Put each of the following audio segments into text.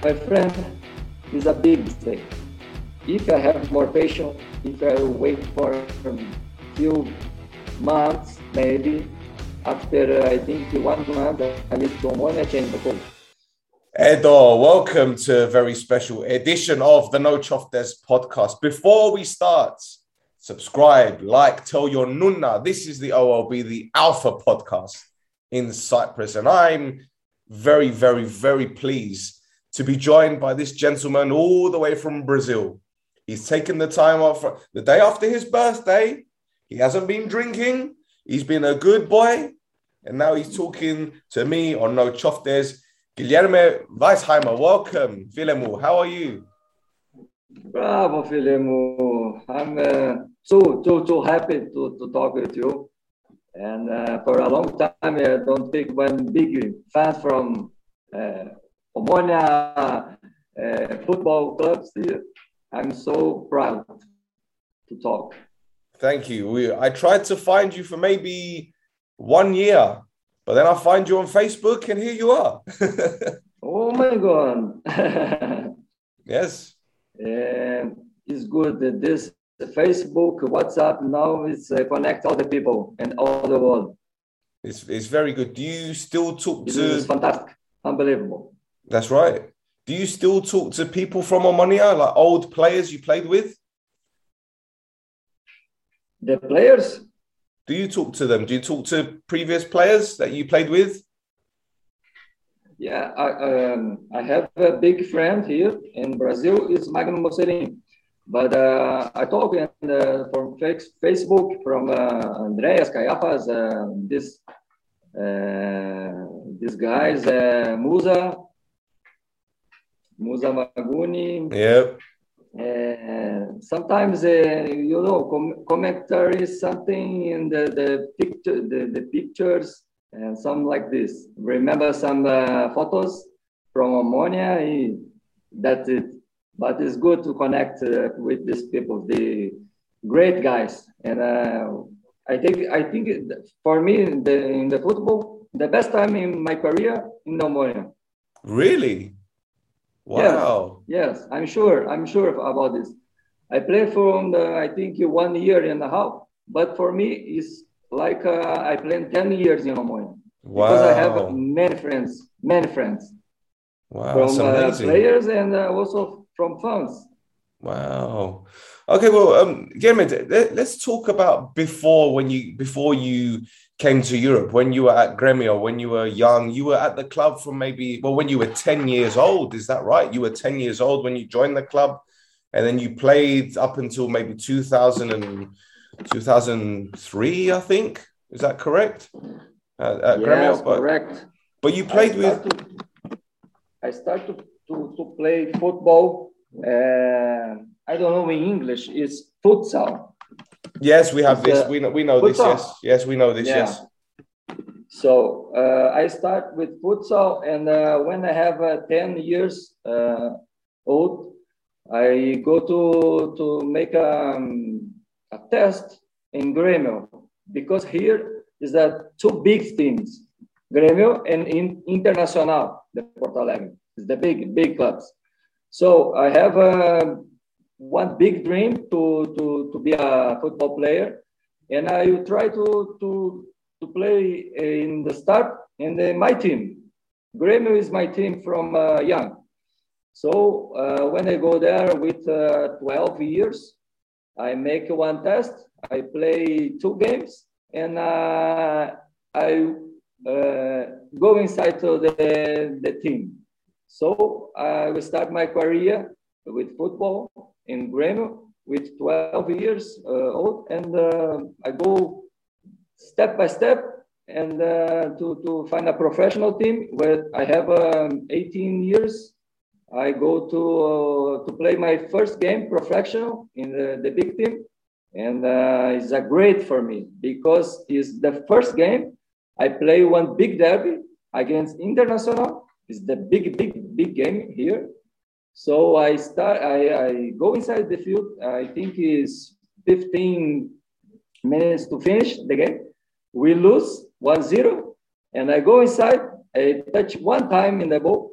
My friend is a big mistake. If I have more patience, if I wait for a few months, maybe after I think one month, I need want to change the code. Edo, welcome to a very special edition of the No Choftes podcast. Before we start, subscribe, like, tell your nunna. This is the OLB, the Alpha podcast in Cyprus. And I'm very, very, very pleased to be joined by this gentleman all the way from Brazil. He's taken the time off the day after his birthday. He hasn't been drinking. He's been a good boy. And now he's talking to me on No Choftes. Guilherme Weisheimer, welcome. Filemu, how are you? Bravo, Filemu. I'm uh, so, so, so happy to, to talk with you. And uh, for a long time, I don't think one big fan from uh, Uh, football clubs here. I'm so proud to talk. Thank you. We, I tried to find you for maybe one year, but then I find you on Facebook and here you are. oh my God. yes. And it's good that this Facebook, WhatsApp now is uh, connect all the people and all the world. It's, it's very good. Do you still talk it to? It's fantastic, unbelievable. That's right. Do you still talk to people from Omonia, like old players you played with? The players? Do you talk to them? Do you talk to previous players that you played with? Yeah, I, um, I have a big friend here in Brazil. It's Magno Mocelin. But uh, I talk in, uh, from Facebook from uh, Andreas Kaiafas, uh, this uh, this guys, uh, Musa, Musa Maguni. Yep. Uh, sometimes uh, you know com- commentary something in the the picture the, the pictures and some like this. Remember some uh, photos from Omonia. That's it. But it's good to connect uh, with these people, the great guys. And uh, I think I think for me in the, in the football, the best time in my career in Omonia. Really? Wow. Yes, yes, I'm sure. I'm sure about this. I played from the, I think one year and a half, but for me it's like uh, I played ten years in Omonia. Wow. Because I have many friends, many friends. Wow. From uh, players and uh, also from fans. Wow. Okay, well, um, Guilherme, let's talk about before when you before you came to Europe, when you were at Gremio, when you were young, you were at the club from maybe well, when you were ten years old. Is that right? You were ten years old when you joined the club, and then you played up until maybe 2000 and 2003, I think. Is that correct? At, at yes, Gremio, but, correct. But you played I with. To, I started to, to play football. Uh, I don't know in English. It's futsal. Yes, we have it's this. we know, we know this. Yes, yes, we know this. Yeah. Yes. So uh, I start with futsal, and uh, when I have uh, ten years uh, old, I go to to make a, um, a test in Grêmio because here is that two big teams, Grêmio and in, Internacional, the Porto Alegre, is the big big clubs. So I have a one big dream to, to, to be a football player. And I will try to, to, to play in the start the, my team. Grêmio is my team from uh, young. So uh, when I go there with uh, 12 years, I make one test. I play two games, and uh, I uh, go inside to the, the team. So I will start my career with football in Grêmio with 12 years uh, old, and uh, I go step by step, and uh, to, to find a professional team where I have um, 18 years. I go to to play my first game professional in the, the big team, and it's a great for me because it's the first game I play one big derby against International. It's the big big big game here. So I start. I, I go inside the field. I think it's 15 minutes to finish the game. We lose 1-0, and I go inside. I touch one time in the ball,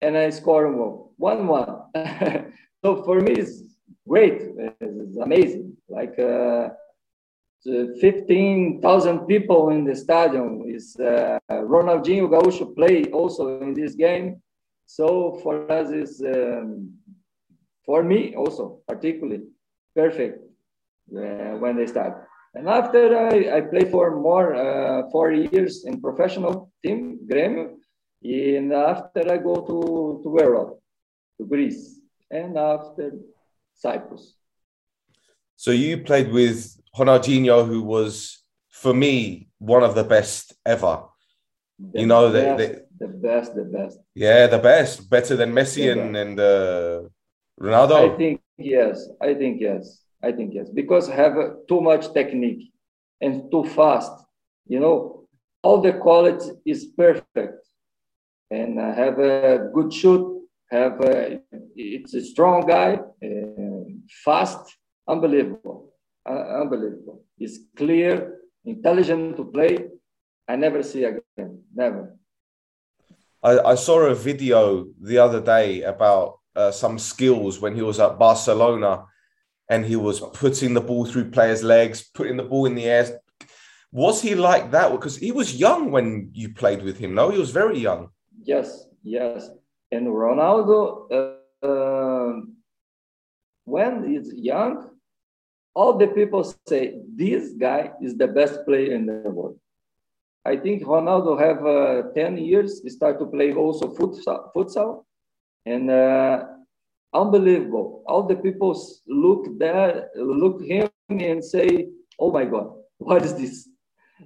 and I score goal. 1-1. so for me, it's great. It's amazing. Like uh, 15,000 people in the stadium. Is uh, Ronaldinho Gaúcho play also in this game. So for us, is um, for me also particularly perfect uh, when they start. And after I, I play for more uh, four years in professional team, Grêmio, and after I go to, to Europe, to Greece, and after Cyprus. So you played with Ronaldinho, who was, for me, one of the best ever. The you know, best, the, the best, the best. Yeah, the best, better than Messi The and, and uh, Ronaldo. I think yes. I think yes. I think yes. Because have uh, too much technique and too fast. You know, all the quality is perfect, and uh, have a good shoot. Have a, it's a strong guy, uh, fast, unbelievable, uh, unbelievable. It's clear, intelligent to play. I never see again. Never. I, I saw a video the other day about uh, some skills when he was at Barcelona and he was putting the ball through players' legs, putting the ball in the air. Was he like that? Because he was young when you played with him, no? He was very young. Yes, yes. And Ronaldo, uh, um, when he's young, all the people say this guy is the best player in the world. I think Ronaldo have uh, 10 years, he start to play also futsal, futsal and uh, unbelievable. All the people look there, look him and say, oh my God, what is this?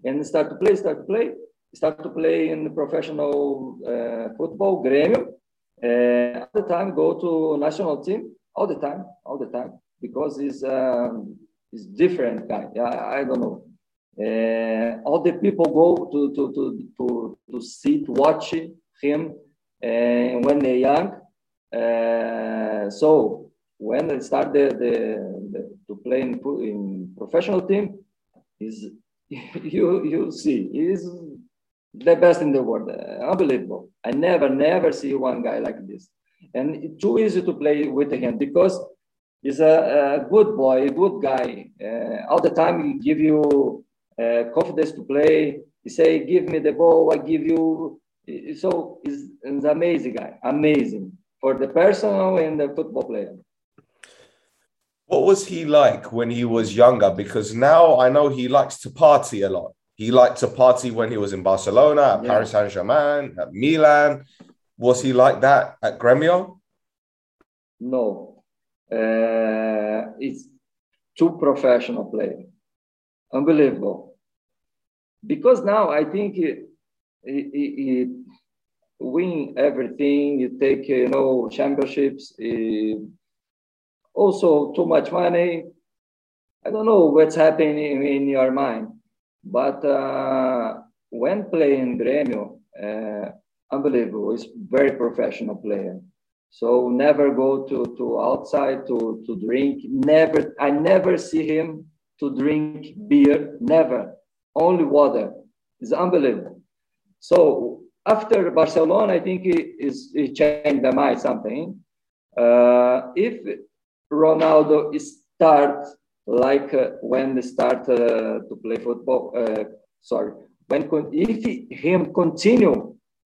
And start to play, start to play, start to play in professional uh, football, Grêmio. Uh, all the time go to national team, all the time, all the time, because he's, um, he's different guy. Yeah, I, I don't know. Uh, all the people go to to to to, to see to watch him uh, when they're young. Uh, so when they start the, the, the to play in, in professional team, is you you see he's the best in the world, unbelievable. I never never see one guy like this, and it's too easy to play with him because he's a, a good boy, a good guy. Uh, all the time he give you uh, confidence to play. He say, "Give me the ball, I give you." So he's an amazing guy, amazing for the personal and the football player. What was he like when he was younger? Because now I know he likes to party a lot. He liked to party when he was in Barcelona, at Yeah. Paris Saint Germain, at Milan. Was he like that at Gremio? No, uh, it's too professional player, unbelievable. Because now I think he, he- he win everything. You take you know championships. eh, also too much money. I don't know what's happening in, your mind, but uh, when playing Grêmio, uh, unbelievable. He's very professional player. So never go to, to outside to, to drink. Never, I never see him to drink beer. Never, only water. It's unbelievable. So after Barcelona, I think he is changed the mind something. Uh, if Ronaldo start like uh, when they start uh, to play football, uh, sorry, when if he, him continue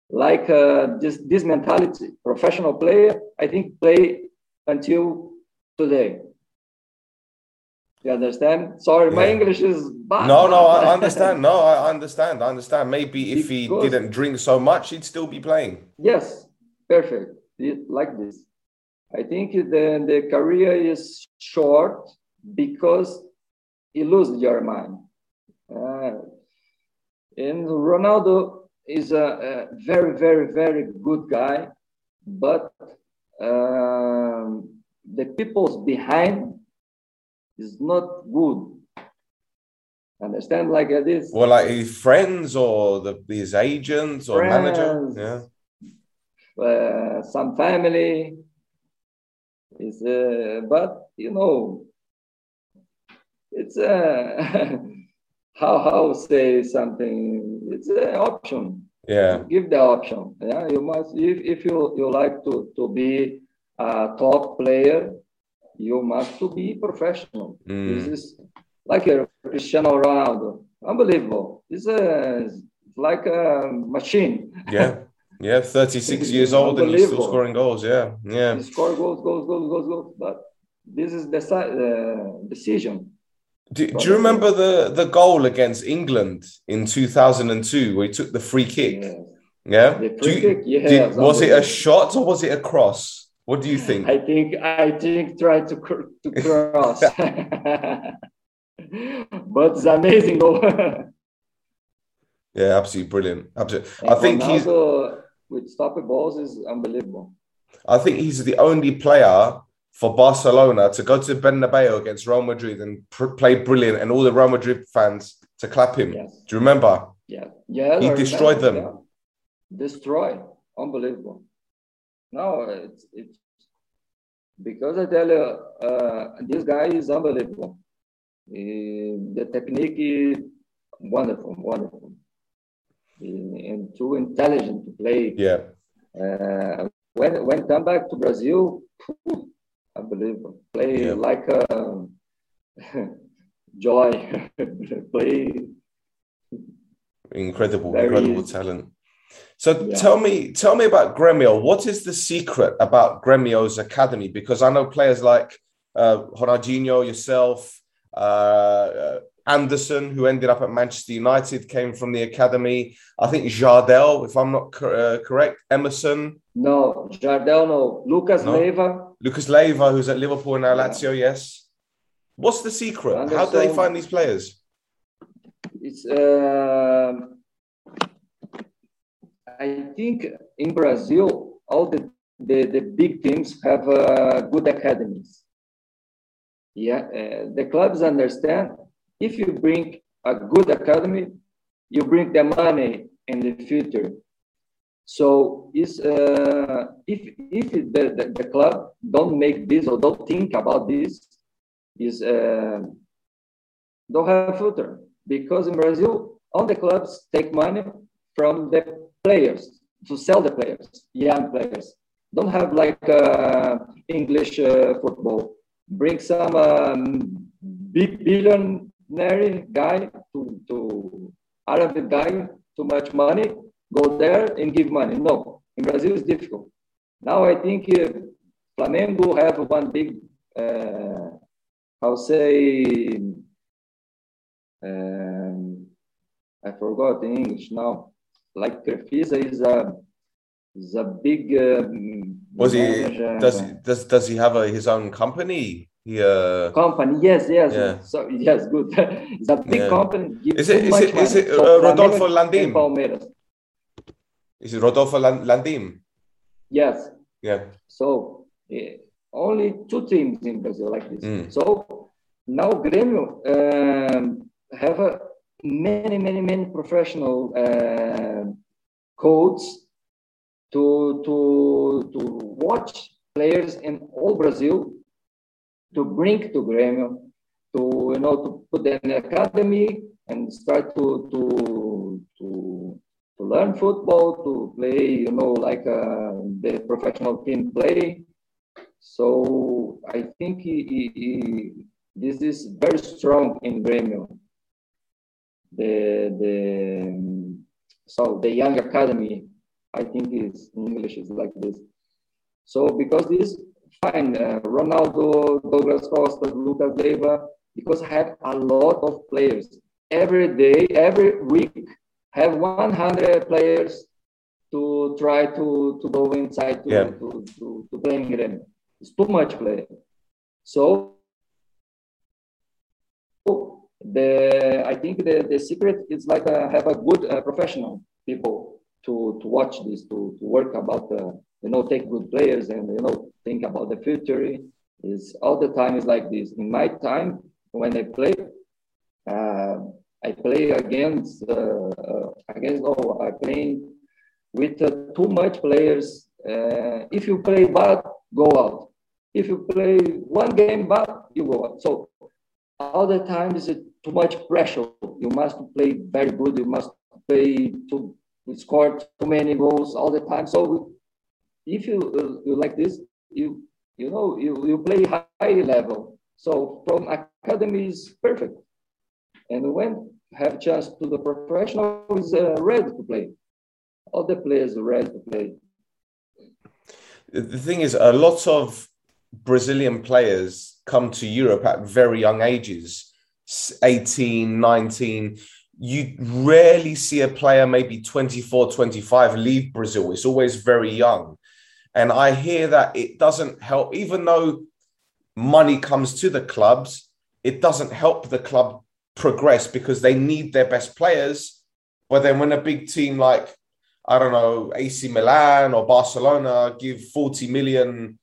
like uh, this this mentality, professional player, I think play until today. You understand? Sorry, my English is bad. No, no, I understand. No, I understand. I understand. Maybe if he Because- didn't drink so much, he'd still be playing. Yes, perfect. Like this. I think the, the career is short because he lose your mind. Uh, And Ronaldo is a, a very, very, very good guy, but um, the people's behind is not good. Understand like this? Well, like his friends or the his agents or manager. Yeah. Uh, some family is, uh, but you know, it's uh, how how say something. It's an option. Yeah. Give the option. Yeah, you must if, if you you like to to be a top player, you must to be professional. Mm. This is like a Cristiano Ronaldo. Unbelievable. It's a like a machine. Yeah. Yeah, 36 years old and he's still scoring goals. Yeah. Yeah. He score goals, goals, goals, goals, goals. But this is the uh, decision. Do, do you remember the, the goal against England in 2002 where he took the free kick? Yes. Yeah. The free you- kick, yes, did- was it a shot or was it a cross? What do you think? I think I think try to to cross, but it's amazing goal. Yeah, absolutely brilliant. Absolutely. I think he's with stopping balls is unbelievable. I think he's the only player for Barcelona to go to Bernabeu against Real Madrid and pr- play brilliant, and all the Real Madrid fans to clap him. Yes. Do you remember? Yeah, yeah. He I destroyed remember, them. yeah. Destroy, unbelievable. No, it's it's because I tell you, uh, this guy is unbelievable. The technique is wonderful, wonderful, and too intelligent to play. Yeah, Uh, when when come back to Brazil, phew, unbelievable. Play Yeah. like a joy. play incredible, Very incredible talent. So Yeah. tell me, tell me about Gremio. What is the secret about Gremio's academy? Because I know players like uh, Ronaldinho, yourself, uh, uh, Anderson, who ended up at Manchester United, came from the academy. I think Jardel, if I'm not cor- uh, correct, Emerson, No, Jardel, no. Lucas No? Leiva, Lucas Leiva, who's at Liverpool and now Yeah. Yes. What's the secret? How do they find these players? it's. um I think in Brazil, all the, the, the big teams have uh, good academies. Yeah, uh, the clubs understand if you bring a good academy, you bring the money in the future. So is uh, if if the, the, the club don't make this or don't think about this, is uh, don't have future because in Brazil all the clubs take money from the players to sell the players, young players. Don't have like uh, English uh, football. Bring some um, big billionaire guy to, to Arab guy too much money, go there and give money. No, in Brazil it's difficult. Now I think uh, Flamengo have one big, uh, how say, um, I forgot English now. Like Crefisa is a is a big. Um, Was he does does does he have a, his own company? He uh company? Yes, yes. Yeah. So yes, good. it's a big Yeah. company. Is it- is it- is it, uh, Rodolfo Landim? Palmeiras. is it Rodolfo Lan- Landim? Yes. Yeah. So eh, only two teams in Brazil like this. Mm. So now Grêmio um, have a many, many, many professional uh, codes to to to watch players in all Brazil to bring to Grêmio to you know to put them in the academy and start to to to to learn football to play you know like uh, the professional team play so I think he, he, he, this is very strong in Grêmio. The the so the young academy, I think is in English is like this. So because this fine, uh, Ronaldo, Douglas Costa, Lucas Leiva, because I have a lot of players every day, every week, have 100 players to try to to go inside to Yeah. to, to, to play in Grêmio. It's too much play. So the I think the, the secret is like uh, have a good uh, professional people to to watch this to, to work about uh, you know take good players and you know think about the future is all the time is like this. In my time when I play uh, I play against uh, uh, against oh I play with uh, too much players if you play bad go out. If you play one game bad you go out. So all the time is it too much pressure. You must play very good. You must play to score too many goals all the time. So if you, uh, you like this, you you know you, you play high level. So from academy is perfect, and when have chance to the professional is uh, ready to play. All the players are ready to play. The thing is, a lot of Brazilian players come to Europe at very young ages 18, 19. You rarely see a player, maybe 24, 25, leave Brazil. It's always very young. And I hear that it doesn't help, even though money comes to the clubs, it doesn't help the club progress because they need their best players. But then when a big team like, I don't know, AC Milan or Barcelona give 40 million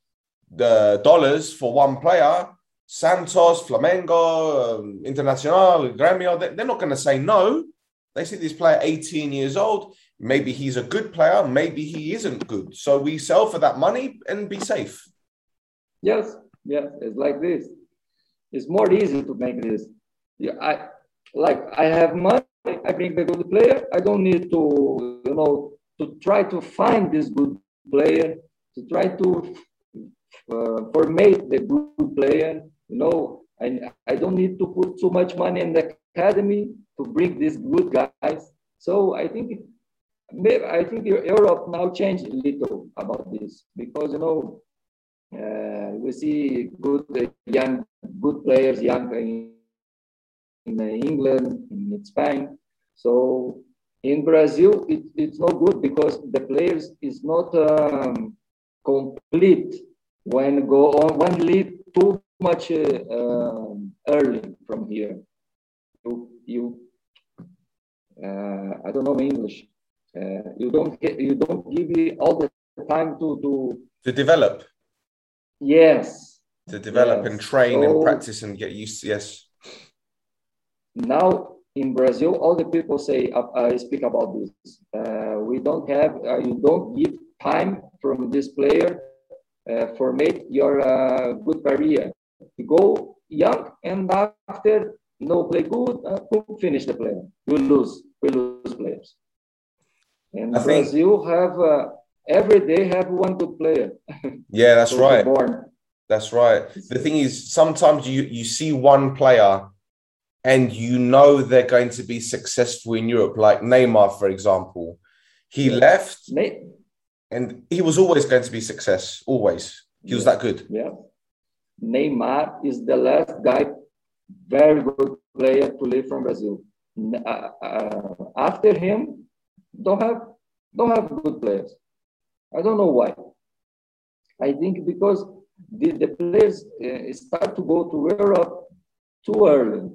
uh, dollars for one player, Santos, Flamengo, um, Internacional, Gremio, they, they're not going to say no. They see this player 18 years old. Maybe he's a good player. Maybe he isn't good. So we sell for that money and be safe. Yes, yes, it's like this. It's more easy to make this. Yeah, I like I have money. I bring the good player. I don't need to, you know, to try to find this good player, to try to uh, formate the good player you know, I, I don't need to put too much money in the academy to bring these good guys. So I think maybe I think Europe now changed a little about this because you know uh, we see good uh, young good players young in, in England in Spain. So in Brazil it, it's not good because the players is not um, complete when go on one lead too much uh, early from here. You, you uh, I don't know English. Uh, you don't get, you don't give me all the time to to to develop. Yes. To develop yes. and train so, and practice and get used to yes. Now in Brazil, all the people say uh, I speak about this. Uh, we don't have uh, you don't give time from this player uh, for make your uh, good career. You go young and after no play good, uh, finish the player. You lose, we lose players. And I Brazil think... have uh, every day have one good player. Yeah, that's so right. Born. That's right. The thing is, sometimes you you see one player and you know they're going to be successful in Europe, like Neymar, for example. He left ne- and he was always going to be success, always. He was that good. Yeah. Neymar is the last guy, very good player to leave from Brazil. Uh, uh, after him, don't have don't have good players. I don't know why. I think because the, the players uh, start to go to Europe too early.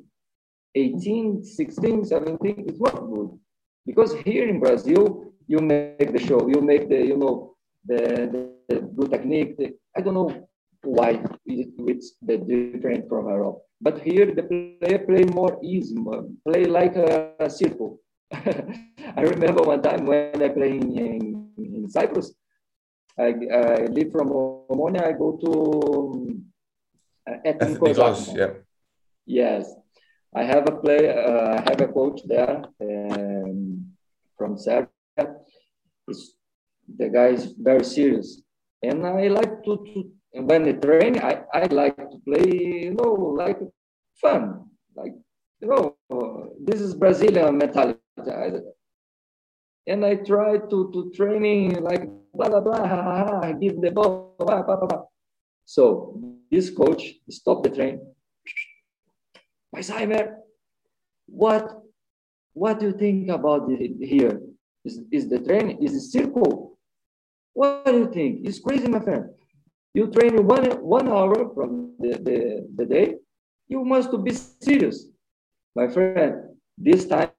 18, 16, 17 is not good. Because here in Brazil, you make the show, you make the, you know, the, the, good technique. The, I don't know why it's the different from Europe. But here the player play more easy, play like a, a circle. I remember one time when I play in, in, Cyprus, I, I leave from Omonia, I go to uh, Ethnikos. Yeah. Yes, I have a play. Uh, I have a coach there um, from Serbia. The guy is very serious, and I like to, to when I train, I, I like to play, you know, like fun. Like, you know, this is Brazilian mentality. And I try to, to training like blah, blah, blah, ha, ha, ha, give the ball, blah, blah, blah, blah. So this coach stop the train. My Simon, what, what do you think about it here? Is, is the train, is a circle? What do you think? It's crazy, my friend. You train one, one hour from the, the, the day, you must be serious. my friend, this time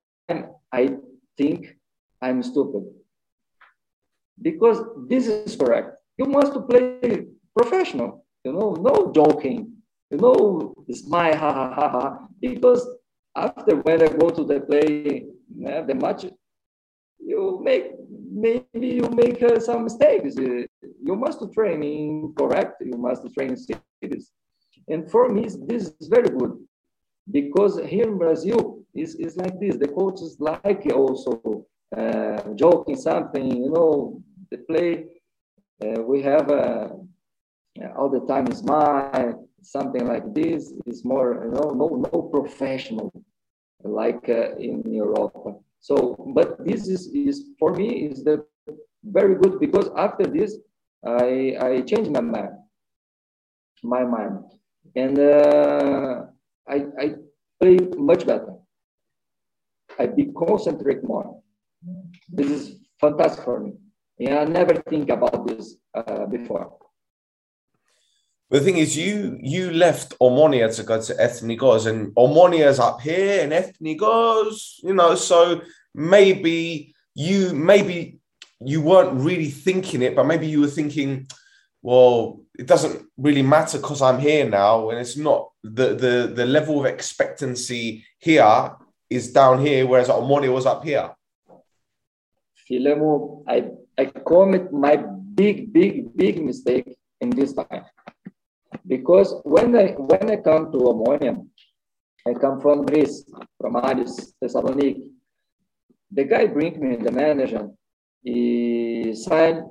I think I'm stupid. Because this is correct. You must play professional, you know, no joking, you know, smile, ha ha ha ha. Because after when I go to the play, eh, the match, you make maybe you make uh, some mistakes. Uh, you must train in correct. You must train serious. And for me, this is very good because here in Brazil is is like this. The coaches like also uh, joking something. You know, the play uh, we have uh, all the time is smile something like this is more you know no no professional like uh, in Europe. So, but this is, is for me is the very good because after this, I I changed my mind, my mind, and uh, I I play much better. I be concentrate more. This is fantastic for me. Yeah, I never think about this uh, before. The thing is, you you left Omonia to go to Ethnikos, and Omonia's up here, and Ethnikos, you know. So maybe you maybe you weren't really thinking it, but maybe you were thinking, well, it doesn't really matter because I'm here now, and it's not the the the level of expectancy here is down here, whereas Omonia was up here. Filemo, I I commit my big big big mistake in this time because when I when I come to Omonia, I come from Greece, from Aris, Thessaloniki. The guy bring me the manager. He signed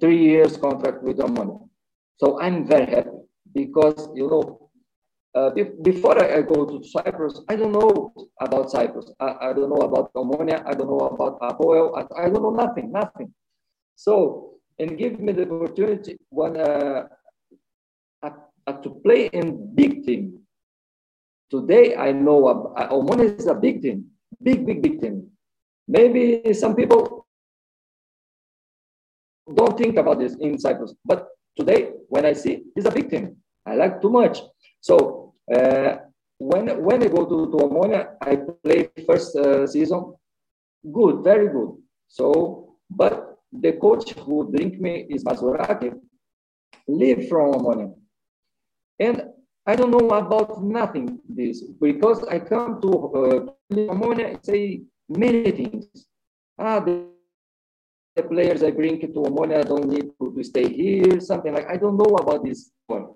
three years contract with Omonia. So I'm very happy because you know uh, before I, I, go to Cyprus, I don't know about Cyprus. I, I don't know about Omonia. I don't know about Apoel. I, I, don't know nothing, nothing. So, and give me the opportunity when uh, to play in big team. Today, I know uh, Omonia is a big team, big, big, big team. Maybe some people don't think about this in Cyprus, but today, when I see, it's a big team. I like too much. So uh, when when I go to, to Omonia, I play first uh, season, good, very good. So, but the coach who drink me is Mazuraki, leave from Omonia. And I don't know about nothing this because I come to uh, Omonia and say many things. Ah, the, the, players I bring to Omonia don't need to, to stay here, something like I don't know about this one.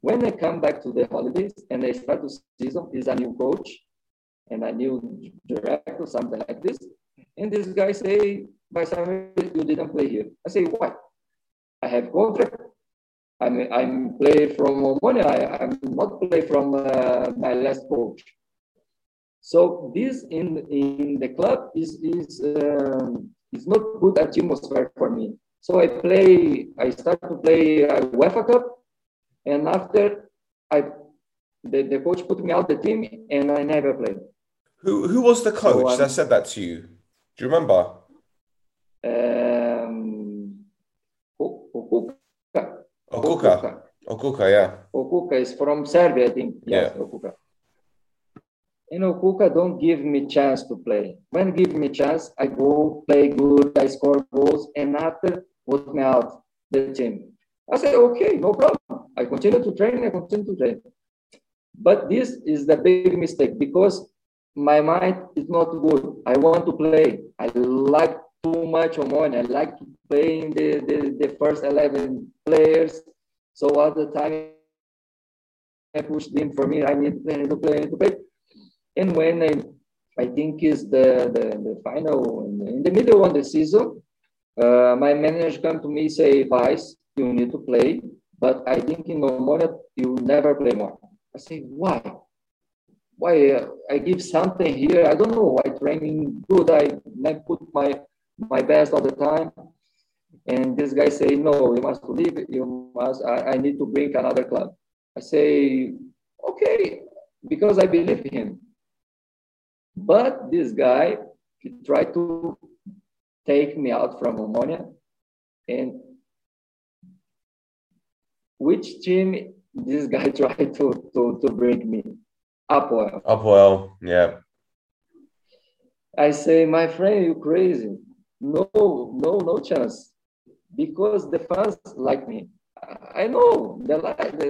When I come back to the holidays and I start the season, is a new coach and a new director, something like this. And this guy say, by some you didn't play here. I say, why? I have contract I'm I'm play from Omonia. I, I'm not play from uh, my last coach. So this in in the club is is um, is not good atmosphere for me. So I play. I start to play uh, UEFA Cup, and after I the, the coach put me out the team, and I never played. Who who was the coach so, that said that to you? Do you remember? Okuka. Okuka, yeah. Okuka is from Serbia, I think. Yes, yeah. Okuka. You know, Kuka don't give me chance to play. When give me chance, I go play good, I score goals, and after put me out the team. I say, okay, no problem. I continue to train, I continue to train. But this is the big mistake because my mind is not good. I want to play. I like too much money. I like playing the, the, the first 11 players. So all the time I push them for me, I need to play, to play. And when I, I think is the, the, the final, in the middle of the season, uh, my manager come to me say, Weis, you need to play, but I think in Omonia you never play more. I say, why? Why uh, I give something here? I don't know. I training good. I, I put my my best all the time. And this guy say, no, you must leave. You must, I, I need to bring another club. I say, okay, because I believe him. But this guy he tried to take me out from Omonia. And which team this guy tried to, to, to bring me? Apoel. Apoel, yeah. I say, my friend, you crazy. No, no, no chance. Because the fans like me. I know the,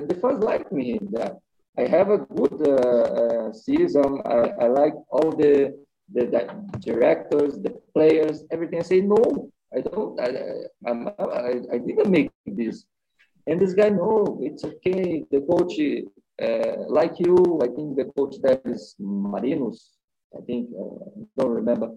the, fans like me. That I have a good uh, uh, season. I, I like all the, the, the directors, the players, everything. I say, no, I don't, I, I, I, I didn't make this. And this guy, no, it's okay. The coach, uh, like you, I think the coach that is Marinos. I think, uh, don't remember.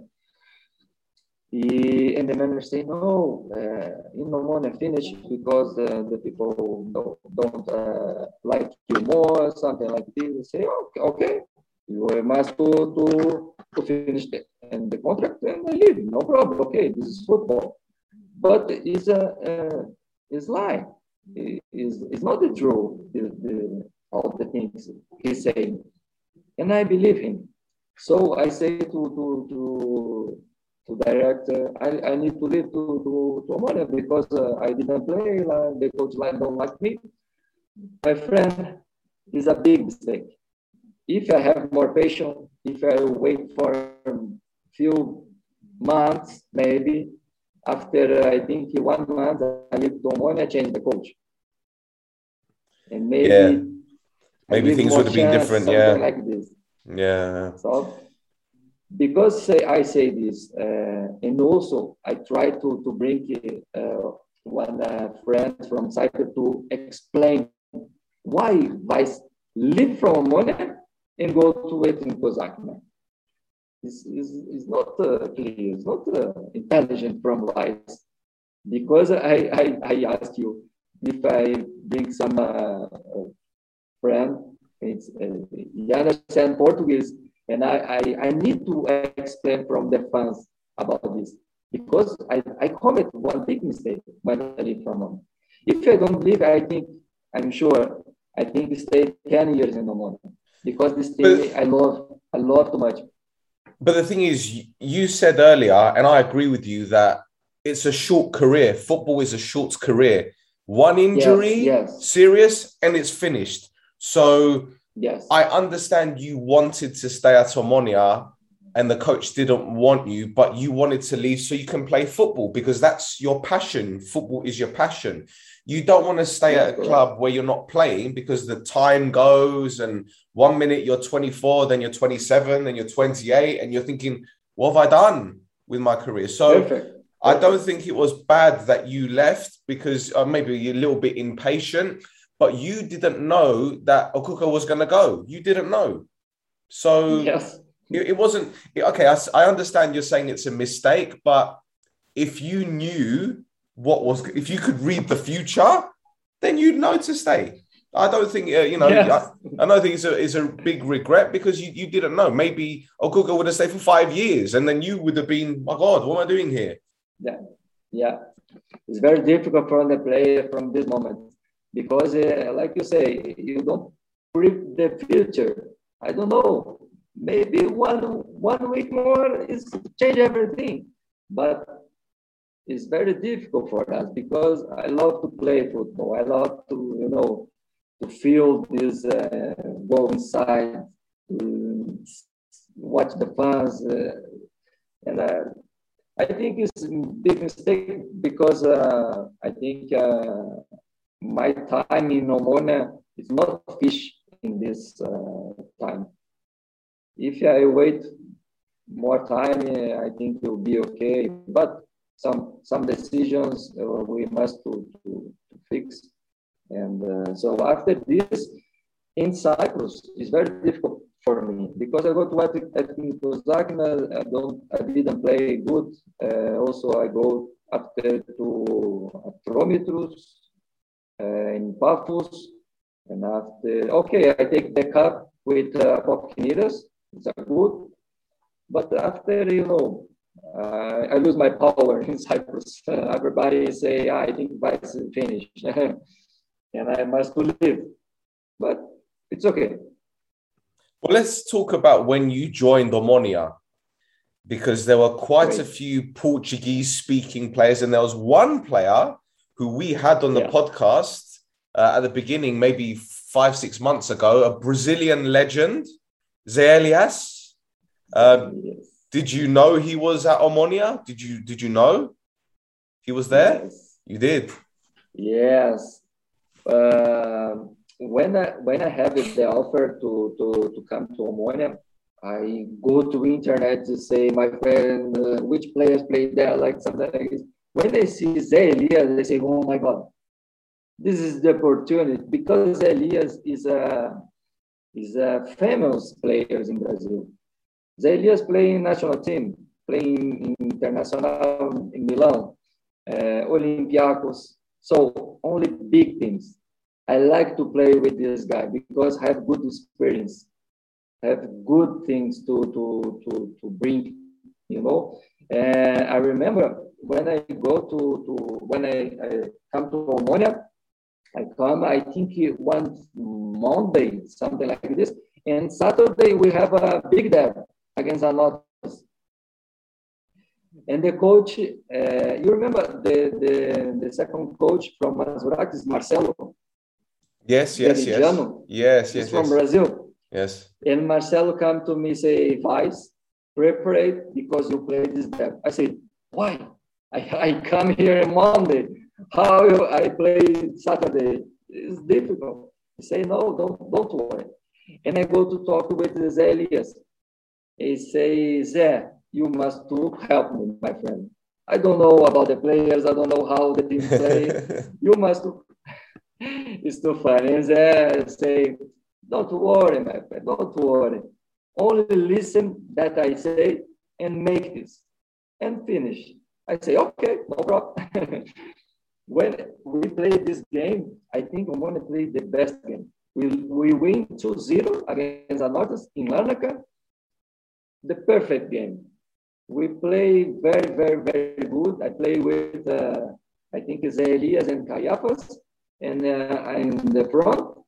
And the manager say, no, uh, you don't want to finish because uh, the people don't, don't uh, like you more, something like this. They say, okay, okay, you must to, to, to finish the, and the contract and I leave, no problem, okay, this is football. But it's a, uh, it's lie. It's, it's not the truth, the, the, all the things he's saying. And I believe him. So I say to, to, to to direct. Uh, I, I need to leave to to, to Omonia because uh, I didn't play. Uh, the coach line don't like me. My friend is a big mistake. If I have more patience, if I wait for a few months, maybe after I think one month, I leave to Omonia, change the coach, and maybe yeah. maybe things would have been different. Yeah, like this. Yeah. So because I say this, uh, and also I try to, to bring uh, one uh, friend from Cyprus to explain why Weis leave from Omonia and go to Ethnikos Achna. This is, it's not clear, it's not intelligent from Weis. Because I, I, I asked you if I bring some uh, friend, it's, uh, you understand Portuguese, and I, I, I need to explain from the fans about this because I, I commit one big mistake when I leave from home. If I don't leave, I think, I'm sure, I think this stay 10 years in the Oman because this thing I love, I love too much. But the thing is, you said earlier, and I agree with you that it's a short career. Football is a short career. One injury, yes, yes. serious, and it's finished. So Yes. I understand you wanted to stay at Omonia and the coach didn't want you, but you wanted to leave so you can play football because that's your passion. Football is your passion. You don't want to stay at a club where you're not playing because the time goes and one minute you're 24, then you're 27, then you're 28, and you're thinking, what have I done with my career? So Perfect. I don't think it was bad that you left because uh, maybe you're a little bit impatient but you didn't know that Okuka was going to go. You didn't know. So yes. it, it wasn't okay. I, I understand you're saying it's a mistake, but if you knew what was, if you could read the future, then you'd know to stay. I don't think uh, you know. Yes. I, I, don't think it's a it's a big regret because you, you didn't know. Maybe Okuka would have stayed for five years, and then you would have been, my God, what am I doing here? Yeah, yeah. It's very difficult for the player from this moment because uh, like you say you don't predict the future. I don't know. Maybe one one week more is change everything. But it's very difficult for us because i love to play football. I love to you know to feel this uh, go inside to watch the fans uh, and uh, i think it's a big mistake because uh, i think uh, my time in Omonia is not fish in this uh, time. If I wait more time, uh, I think it will be okay. But some some decisions uh, we must to, to, to fix. And uh, so after this, in Cyprus, it's very difficult for me because I got what Ethnikos Achna, I don't, I didn't play good. Uh, also, I go after to Atromitos, uh, in Paphos. And after, okay, I take the cup with uh. It's a good. But after, you know, uh, I lose my power in Cyprus. Uh, everybody say, ah, I think Weis is finished. and I must leave. But it's okay. Well, let's talk about when you joined Omonia, because there were quite a few Portuguese speaking players, and there was one player who we had on the Yeah. podcast uh, at the beginning, maybe five, six months ago, a Brazilian legend, Zé Elias. Um, yes. did you know he was at Omonia? Did you did you know he was there? Yes. You did. Yes. Um when I when I have the offer to to to come to Omonia, I go to internet to say my friend uh, which players play there, like something like this. When they see Elias, they say, "Oh my God, this is the opportunity!" Because Elias is a is a famous player in Brazil. Elias playing national team, playing in international in Milan, uh, Olympiacos. So only big teams. I like to play with this guy because I have good experience, have good things to to to, to bring, you know. And I remember when I go to, to when I, I come to Omonia, I come, I think one Monday, something like this. And Saturday we have a big dab against Anotas. And the coach, uh, you remember the, the, the second coach from Mazurak is Marcelo. Yes, yes, yes. Veridiano. Yes, He's yes, from yes. Brazil. Yes. And Marcelo come to me say, Weis, prepare because you play this dab. I say, why? I, I come here Monday. How I play Saturday? It's difficult. He say, no, don't, don't worry. And I go to talk with Zé Elias. He say, Zé, you must to help me, my friend. I don't know about the players. I don't know how the team play. you must. it's too funny. And Zé say, don't worry, my friend. Don't worry. Only listen that I say and make this and finish. I say, okay, no problem. when we play this game, I think I'm going to play the best game. We, we win 2-0 against Anotas in Larnaca. The perfect game. We play very, very, very good. I play with, uh, I think it's Elias and Kaiafas. And uh, I'm in the front,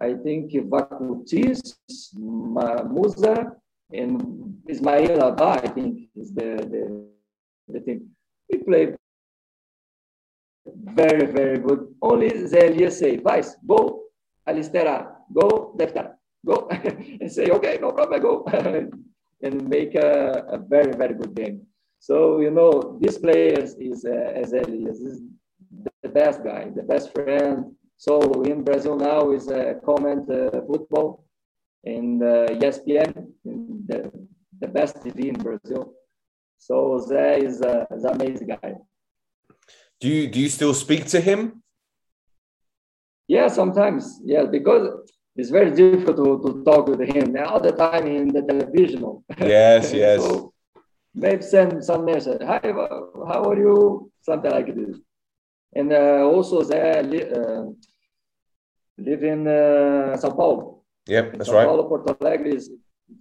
I think Vakutis, Musa, and Ismail Abba, I think is the, the, the team. We play very, very good. Only Zé Elias say, Weis, go, Alistera, go, Deftar, go. and say, okay, no problem, go. and make a, a, very, very good game. So, you know, this player is, uh, as Elias, is the best guy, the best friend. So in Brazil now is uh, comment uh, football in uh, ESPN, the, the best TV in Brazil. So Zé is, uh, is an amazing guy. Do you do you still speak to him? Yeah, sometimes. Yeah, because it's very difficult to, to talk with him all the time in the television. Yes, yes. so maybe send some message. Hi, how are you? Something like this. And uh, also they li- uh, live in uh, Sao Paulo. Yep, that's Sao right. Paulo, Porto Alegre is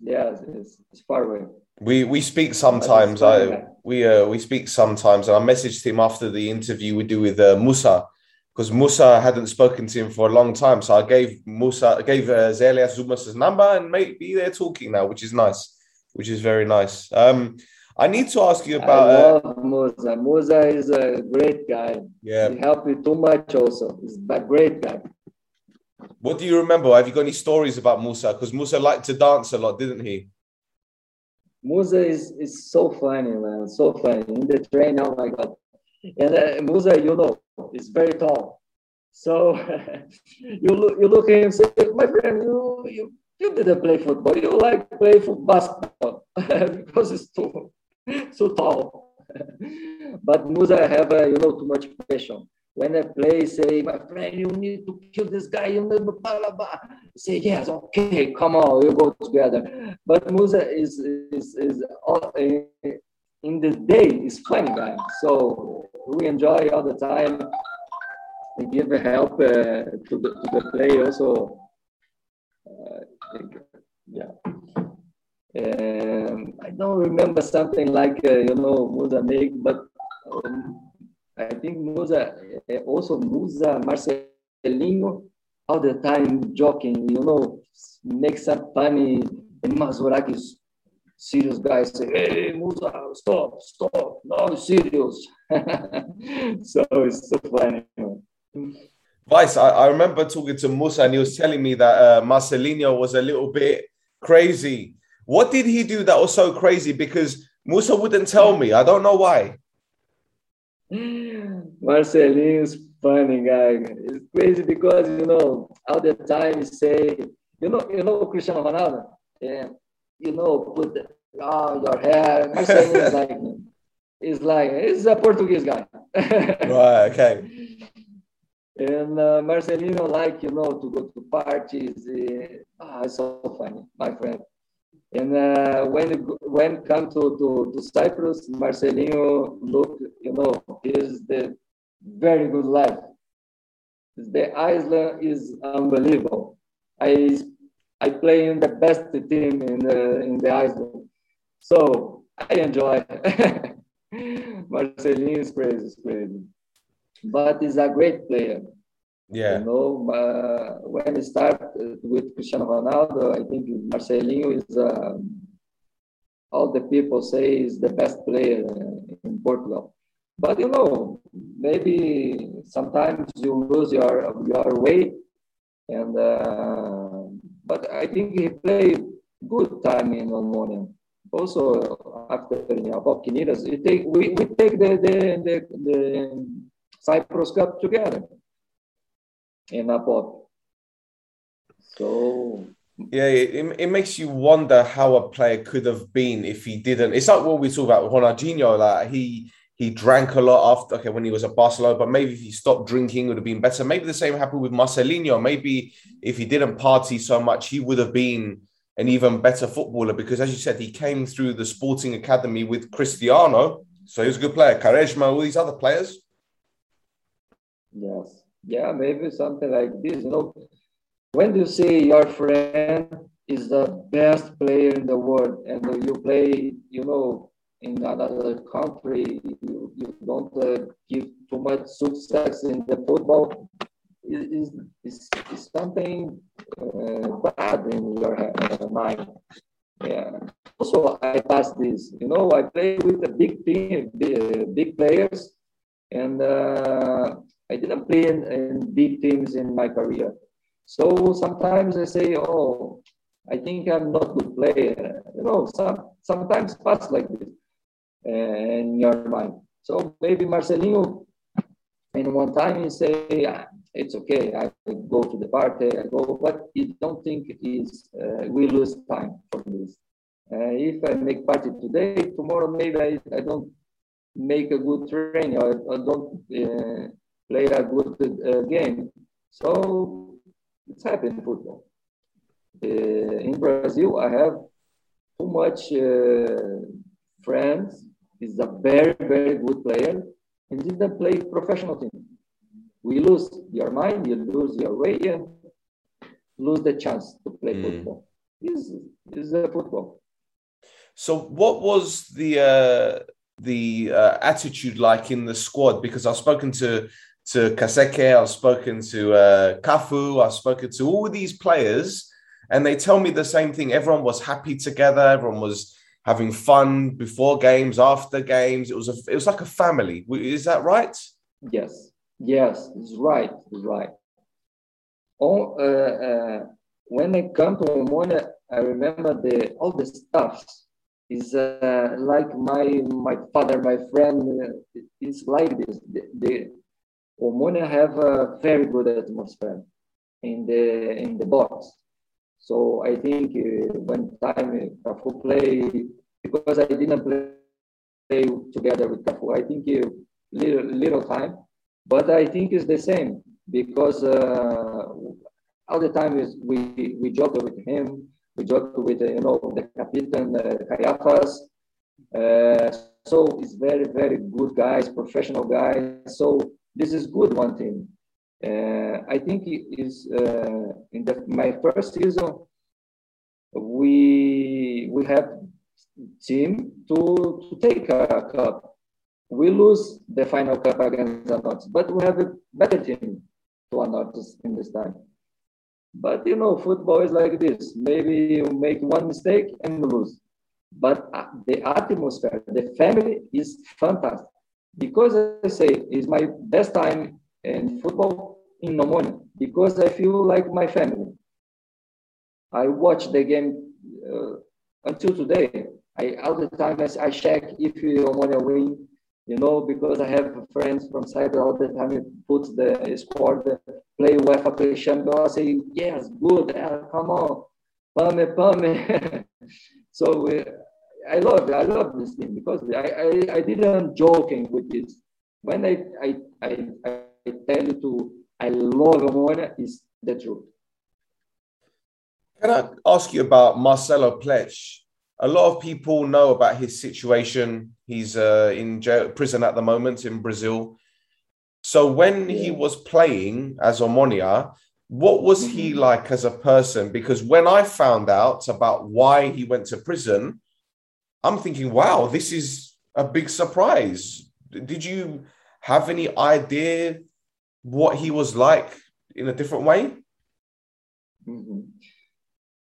yeah, it's, it's far away. We we speak sometimes. I we uh, we speak sometimes, and I messaged him after the interview we do with uh, Musa because Musa hadn't spoken to him for a long time. So I gave Musa, I gave uh, Zelias Zumas's number, and maybe they're talking now, which is nice, which is very nice. Um, I need to ask you about. I Uh, love Musa. Musa is a great guy. yeah, He helped me too much. Also, he's a great guy. what do you remember? Have you got any stories about Musa? Because Musa liked to dance a lot, didn't he? Musa is, is so funny, man. So funny in the train. Oh my god! And uh, Musa, you know, is very tall. So you look, you look at him and say, "My friend, you you you didn't play football. You like play for basketball because it's too so tall." but Musa have uh, you know too much passion. When I play, say, "My friend, you need to kill this guy." You need blah blah blah. Say, "Yes, okay, come on, we'll go together." But Musa is is is all, uh, in the day is funny guy. So we enjoy all the time. We give help uh, to the to the play also. Uh, yeah. Um, I don't remember something like you know Musa make, but um, I think Musa uh, also Musa Marcelinho all the time joking, you know, make some funny and Mazurakis serious guys say, hey Musa, stop, stop, no serious. so it's so funny. Weis, I, I remember talking to Musa, and he was telling me that uh, Marcelinho was a little bit Crazy. What did he do that was so crazy? Because Musa wouldn't tell me. I don't know why. Marcelinho is funny guy. It's crazy because you know all the time he say, you know, you know Cristiano Ronaldo, yeah, you know, put the, oh, your hair. Marcelinho is like, is like, he's a Portuguese guy. right. Okay. And uh, Marcelino like, you know, to go to parties. Uh, oh, it's so funny, my friend. And uh, when when come to, to, to Cyprus, Marcelino look, you know, is the very good life. The island is unbelievable. I I play in the best team in the in the island, so I enjoy. Marcelino is crazy, crazy but he's a great player. Yeah. You know, uh, when he start with Cristiano Ronaldo, I think Marcelinho is, uh, all the people say is the best player in Portugal. But you know, maybe sometimes you lose your your way, and uh, but I think he played good time in Omonia. Also after you know, Quiniras, we take we, we take the the, the, the Cyprus Cup together in Apot. So yeah, it, it makes you wonder how a player could have been if he didn't. It's like what we talk about Ronaldinho, like he he drank a lot after okay when he was at Barcelona, but maybe if he stopped drinking, it would have been better. Maybe the same happened with Marcelinho. Maybe if he didn't party so much, he would have been an even better footballer because, as you said, he came through the sporting academy with Cristiano, so he was a good player. Quaresma, all these other players. Yes. Yeah, maybe something like this. You know, when you see your friend is the best player in the world and you play, you know, in another country, you, you don't uh, give too much success in the football, is is is something uh, bad in your uh, mind. Yeah. Also, I passed this. You know, I play with the big team, big, big players, and uh, I didn't play in, in big teams in my career. So sometimes I say, oh, I think I'm not good player. You know, some, sometimes pass like this in your mind. So maybe Marcelinho, in one time he say, yeah, it's okay, I go to the party, I go, but you don't think is uh, we lose time for this. Uh, if I make party today, tomorrow maybe I, I don't make a good training or don't uh, play a good uh, game. So it's happened in football. Uh, in Brazil, I have too much uh, friends. He's a very, very good player and didn't play professional team. We lose your mind, you lose your way, and lose the chance to play mm. football. This is a football. So, what was the uh, the uh, attitude like in the squad? Because I've spoken to to Kaseke, I've spoken to uh, Cafu, I've spoken to all these players, and they tell me the same thing. Everyone was happy together. Everyone was having fun before games, after games. It was a, it was like a family. Is that right? Yes, yes, it's right, it's right. Oh, uh, uh, when I come to Omonia, I remember the all the stuffs is uh, like my my father, my friend. Uh, it's like this. The, the Omonia have a very good atmosphere in the in the box. So I think uh, when time Cafu play because I didn't play play together with Cafu, I think uh, little little time, but I think it's the same because uh, all the time is we we joke with him, we joke with uh, you know the captain uh, Kaiafas. Uh, so it's very very good guys, professional guys. So this is good one thing. Uh, I think it is uh, in the, my first season we we have team to, to take a cup. We lose the final cup against Anotis, but we have a better team to Anotis in this time. But you know, football is like this. Maybe you make one mistake and lose. But uh, the atmosphere, the family is fantastic because I say it's my best time in football in Omonia because I feel like my family. I watch the game uh, until today, I all the time I, I check if you want to win, you know, because I have friends from Cyprus all the time. Put the score, the play UEFA play champion. I say yes, good, uh, come on, pame pame. so uh, I love I love this thing because I, I, I didn't joking with this. When I I, I, I tell you to I love Omonia is the truth. Can I ask you about Marcelo Pletsch? A lot of people know about his situation. He's uh, in jail, prison at the moment in Brazil. So when yeah. he was playing as Omonia, what was he mm-hmm. like as a person? Because when I found out about why he went to prison, I'm thinking, wow, this is a big surprise. Did you have any idea what he was like in a different way? Mm-hmm.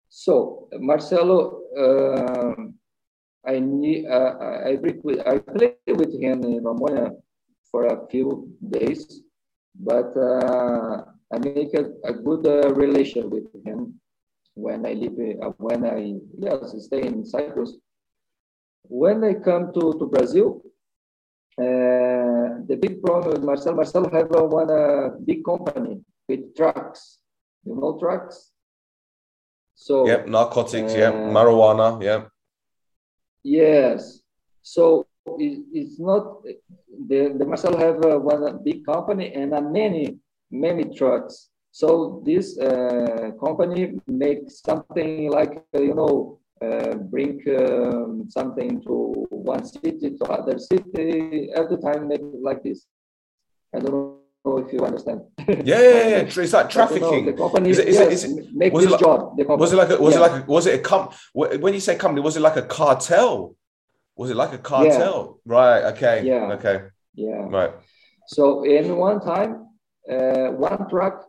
So Marcelo, uh, I need, uh, I I played with him in Omonia for a few days, but uh, I make a, a good uh, relation with him when I live uh, when I yes stay in Cyprus. When I come to, to Brazil, uh, the big problem with Marcel, Marcel have one uh, big company with trucks. You know trucks? So yep, narcotics, uh, yeah, marijuana, yeah. Yes. So it, it's not the, the Marcel have uh, one big company and uh, many many trucks. So this uh, company makes something like you know uh, bring um, something to one city to other city every time make like this. I don't know if you understand. yeah, yeah, yeah. It's like trafficking. the company is it, is yes, it, is it, make this like, job. was it like a, was yeah. it like a, was it a com? When you say company, was it like a cartel? Was it like a cartel? Yeah. Right. Okay. Yeah. Okay. Yeah. Right. So in one time, uh, one truck,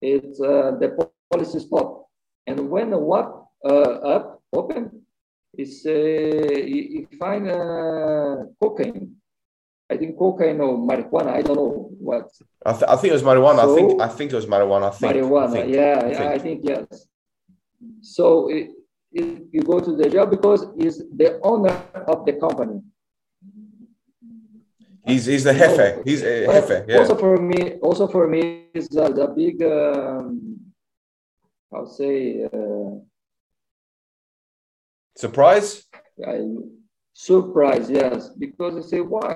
it's uh, the police spot, and when the what uh, up open, is uh, you, you find uh, cocaine. I think cocaine or marijuana. I don't know what. I, th- I think it was marijuana. So, I think I think it was marijuana. I think marijuana. I think, yeah, I think. I think yes. So it, it, you go to the job because he's the owner of the company. He's he's the jefe. He's a jefe. Yeah. Also for me, also for me is the, the big. Um, I'll say. Uh, Surprise? I, surprise, yes, because I say, why?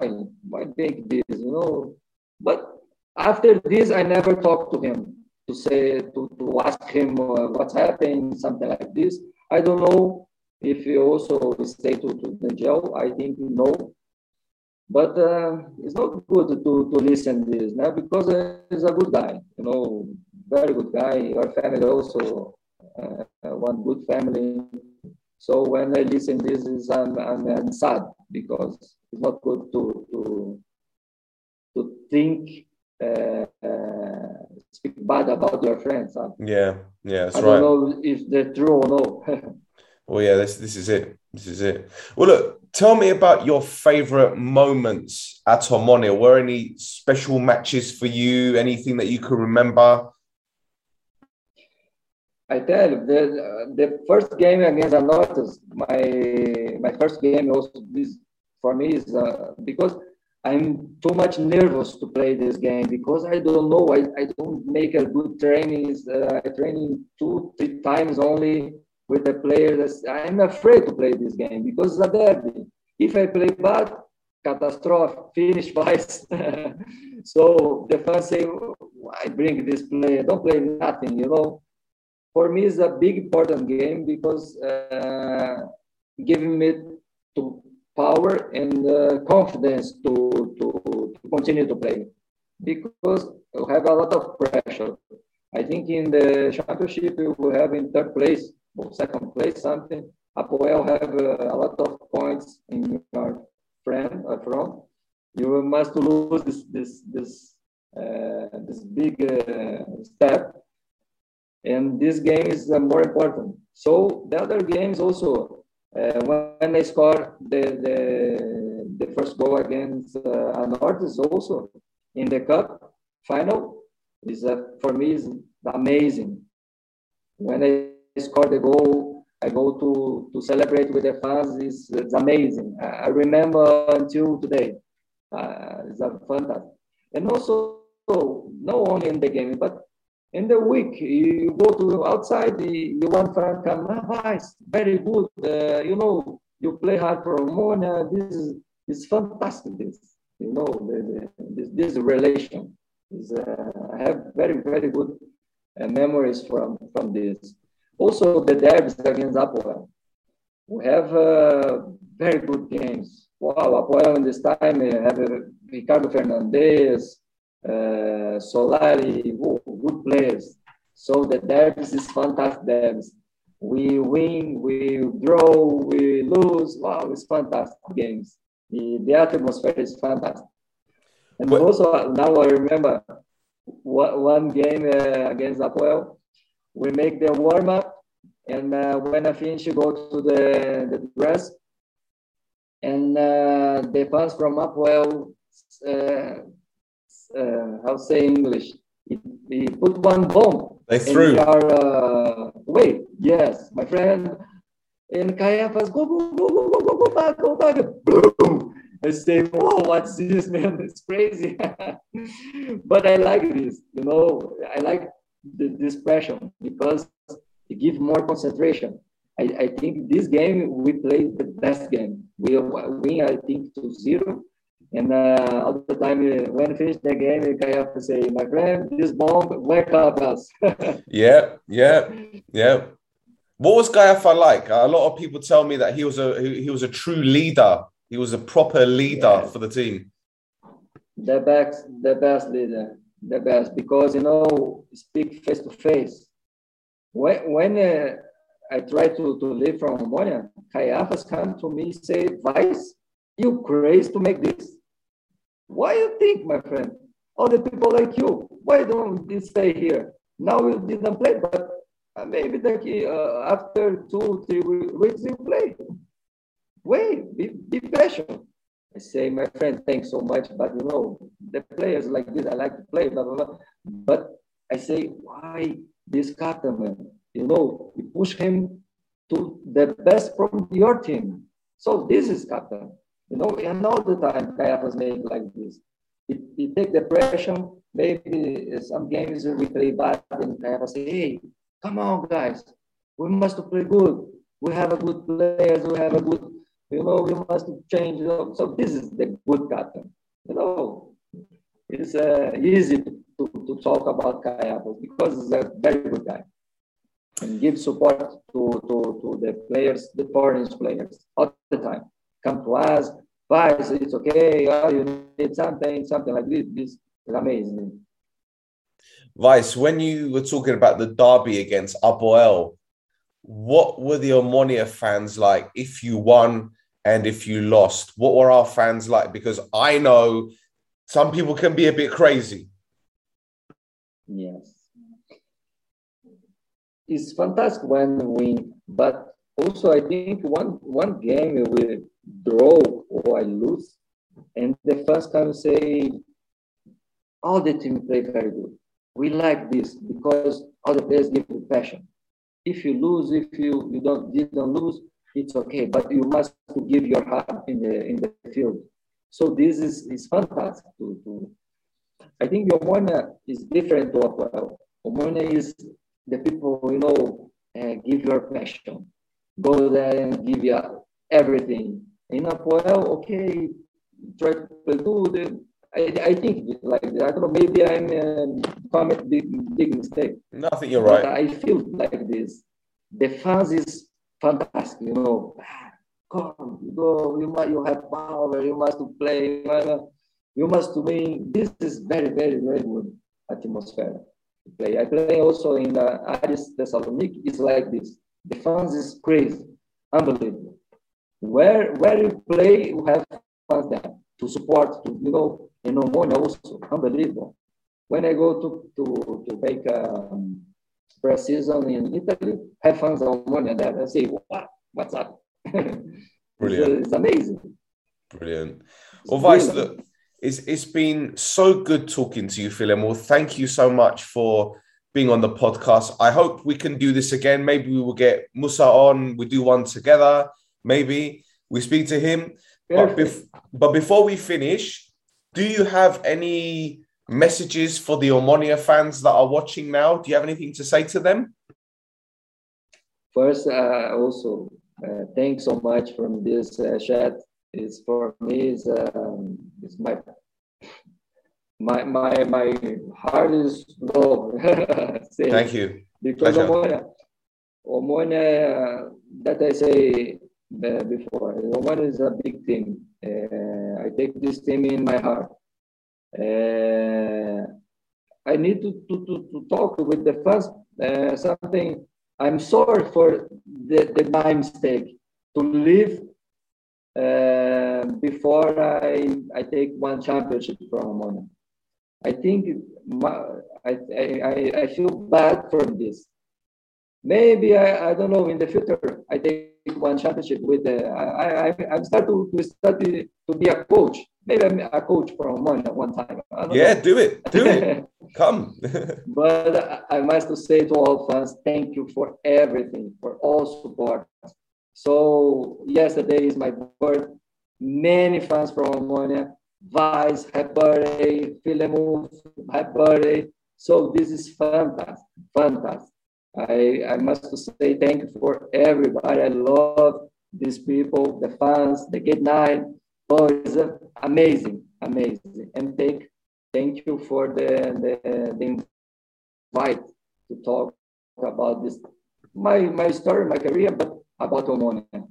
Why make this? You know, but after this, I never talked to him to say to, to ask him uh, what's happening, something like this. I don't know if he also stay to, to the jail. I think no, but uh, it's not good to, to listen this now because uh, he's a good guy. You know, very good guy. Your family also uh, one good family. So when I listen this, is I'm, I'm, I'm sad because it's not good to to to think uh, uh, speak bad about your friends. Huh? Yeah, yeah, that's I right. don't know if they're true or no. well, yeah, this this is it. This is it. Well, look, tell me about your favorite moments at Omonia. Were any special matches for you? Anything that you can remember? I tell you, the, the first game against Anortas, my my first game also this for me is uh, because I'm too much nervous to play this game because I don't know. I, I don't make a good training. Uh, I training two, three times only with the players. I'm afraid to play this game because it's a derby. If I play bad, catastrophe, finish twice. so the fans say, why bring this player? Don't play nothing, you know for me is a big important game because uh, giving me to power and uh, confidence to, to, to continue to play because we have a lot of pressure. I think in the championship we will have in third place or second place something. Apoel have uh, a lot of points in your friend uh, front. You must lose this this this uh, this big uh, step and this game is uh, more important. So the other games also, uh, when I score the, the, the first goal against uh, Anortas also in the cup final, is uh, for me is amazing. When I score the goal, I go to, to celebrate with the fans. It's, amazing. I, I remember until today. Uh, it's a fantastic. And also, not only in the game, but in the week, you go to outside, you want to come, ah, very good. Uh, you know, you play hard for Omonia. This is, is fantastic. This, you know, this, this relation is, uh, I have very, very good uh, memories from, from this. Also, the derbys against Apoel. We have uh, very good games. Wow, Apoel in this time uh, have uh, Ricardo Fernandes, uh, Solari, good players. So the derbys is fantastic. We win, we draw, we lose. Wow, it's fantastic games. The, the atmosphere is fantastic. And but, also now I remember one game uh, against Apoel. We make the warm up, and uh, when I finish, go to the, the dress, and uh, the fans from Apoel, uh, uh, how say English, he, put one bomb. They threw. Our, uh, wait, yes, my friend. And Kaiafas, go, go, go, go, go, go, go back, go back. Boom. I say, whoa, what's this, man? It's crazy. but I like this, you know, I like the, this pressure because it gives more concentration. I, I think this game, we played the best game. We win, I think, to zero. And uh, all the time, uh, when I finish the game, I have to say, my friend, this bomb, wake up us. yeah, yeah, yeah. What was Kaiafa like? A lot of people tell me that he was a he was a true leader he was a proper leader yeah. for the team. The best, the best leader, the best, because you know, speak face to face. When when uh, I try to, to leave from Omonia, Kaiafas come to me say, Weis, you crazy to make this. Why you think, my friend? All the people like you, why don't you stay here? Now you didn't play, but uh, maybe uh, after two, three weeks you play wait, be, be patient. I say, my friend, thanks so much, but you know, the players like this, I like to play, blah, blah, blah. But I say, why this captain. You know, you push him to the best from your team. So this is captain. You know, and all the time, Kaiafas made like this. He, take the pressure, maybe some games we play bad, and Kaiafas say, hey, come on, guys, we must play good. We have a good players, we have a good you know, we must change. So this is the good captain. You know, it's uh, easy to, to talk about Kaiafas because he's a very good guy and give support to, to, to the players, the foreign players, all the time. Come to us, Weis, it's okay. Oh, you need something, something like this. This is amazing. Weis, when you were talking about the derby against Apoel, what were the Omonia fans like if you won and if you lost? What were our fans like? Because I know some people can be a bit crazy. Yes. It's fantastic when we win, but also I think one one game we draw or I lose, and the first time say all the team play very good. We like this because all the players give you passion if you lose, if you, you don't didn't lose, it's okay. But you must give your heart in the in the field. So this is, is fantastic. To, to I think Omonia is different to Apoel. Omonia is the people you know uh, give your passion, go there and give you everything. In Apoel, okay, try to do the I, I think like I don't know maybe I'm uh, commit big big mistake. No, I think you're right. I feel like this. The fans is fantastic, you know. Come, go, you must you have power, you must play, you must win. This is very, very, very good atmosphere to play. I play also in the Aris Thessaloniki, it's like this. The fans is crazy, unbelievable. Where where you play, you have fans there to support, to you know, in Omonia also, unbelievable. When I go to to to make um, pre-season in Italy, have fans on Omonia there and say, what, what's up? Brilliant. it's, it's, amazing. Brilliant. Well, Weis, look, it's, it's been so good talking to you, Philip. Well, thank you so much for being on the podcast. I hope we can do this again. Maybe we will get Musa on. We do one together. Maybe we speak to him. But, bef- but before we finish, do you have any messages for the Omonia fans that are watching now? Do you have anything to say to them? First, uh, also, uh, thanks so much from this uh, chat. It's for me, it's, um, it's my my my my heart is low. Thank you. Because Omonia, Omonia, that I say uh, before, Omonia is a big team. Uh, I take this team in my heart. Uh, I need to, to, to, to talk with the fans uh, something. I'm sorry for the, the my mistake to leave uh, before I, I take one championship from Omonia. I think my, I, I, I feel bad for this. Maybe I, I don't know in the future I take one championship with the I I I'm start to, to study to be a coach. Maybe I'm a coach from one at one time. Yeah, know. do it, do it. Come. but I must say to all fans, thank you for everything, for all support. So yesterday is my birth. Many fans from Omonia Weis, happy birthday, Philemon, happy birthday. So this is fantastic, fantastic. I, I must say thank you for everybody. I love these people, the fans, the good night. Oh, it's amazing, amazing. And thank, thank you for the, the, the invite to talk about this, my, my story, my career, but about Omonia.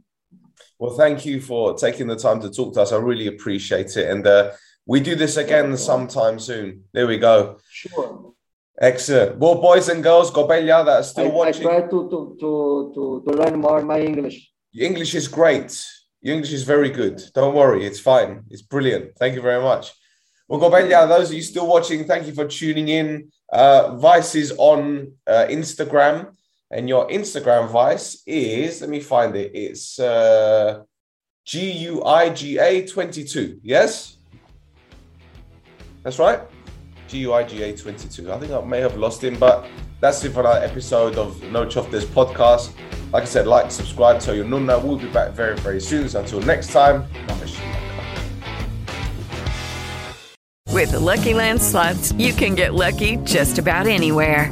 Well, thank you for taking the time to talk to us. I really appreciate it. And uh, we do this again sometime soon. There we go. Sure. Excellent. Well, boys and girls, Gobelia that are still I, watching. I try to, to, to, to, to learn more my English. Your English is great. Your English is very good. Don't worry, it's fine. It's brilliant. Thank you very much. Well, Gobelia, those of you still watching, thank you for tuning in. Uh, Weis is on uh, Instagram. And your Instagram Weis is, let me find it. It's uh, G U I G A 22. Yes? That's right. G U I G A 22. I think I may have lost him, but that's it for another episode of No Choftes podcast. Like I said, like, subscribe, tell your nunna. We'll be back very, very soon. So until next time, with the Lucky Land slots, you can get lucky just about anywhere.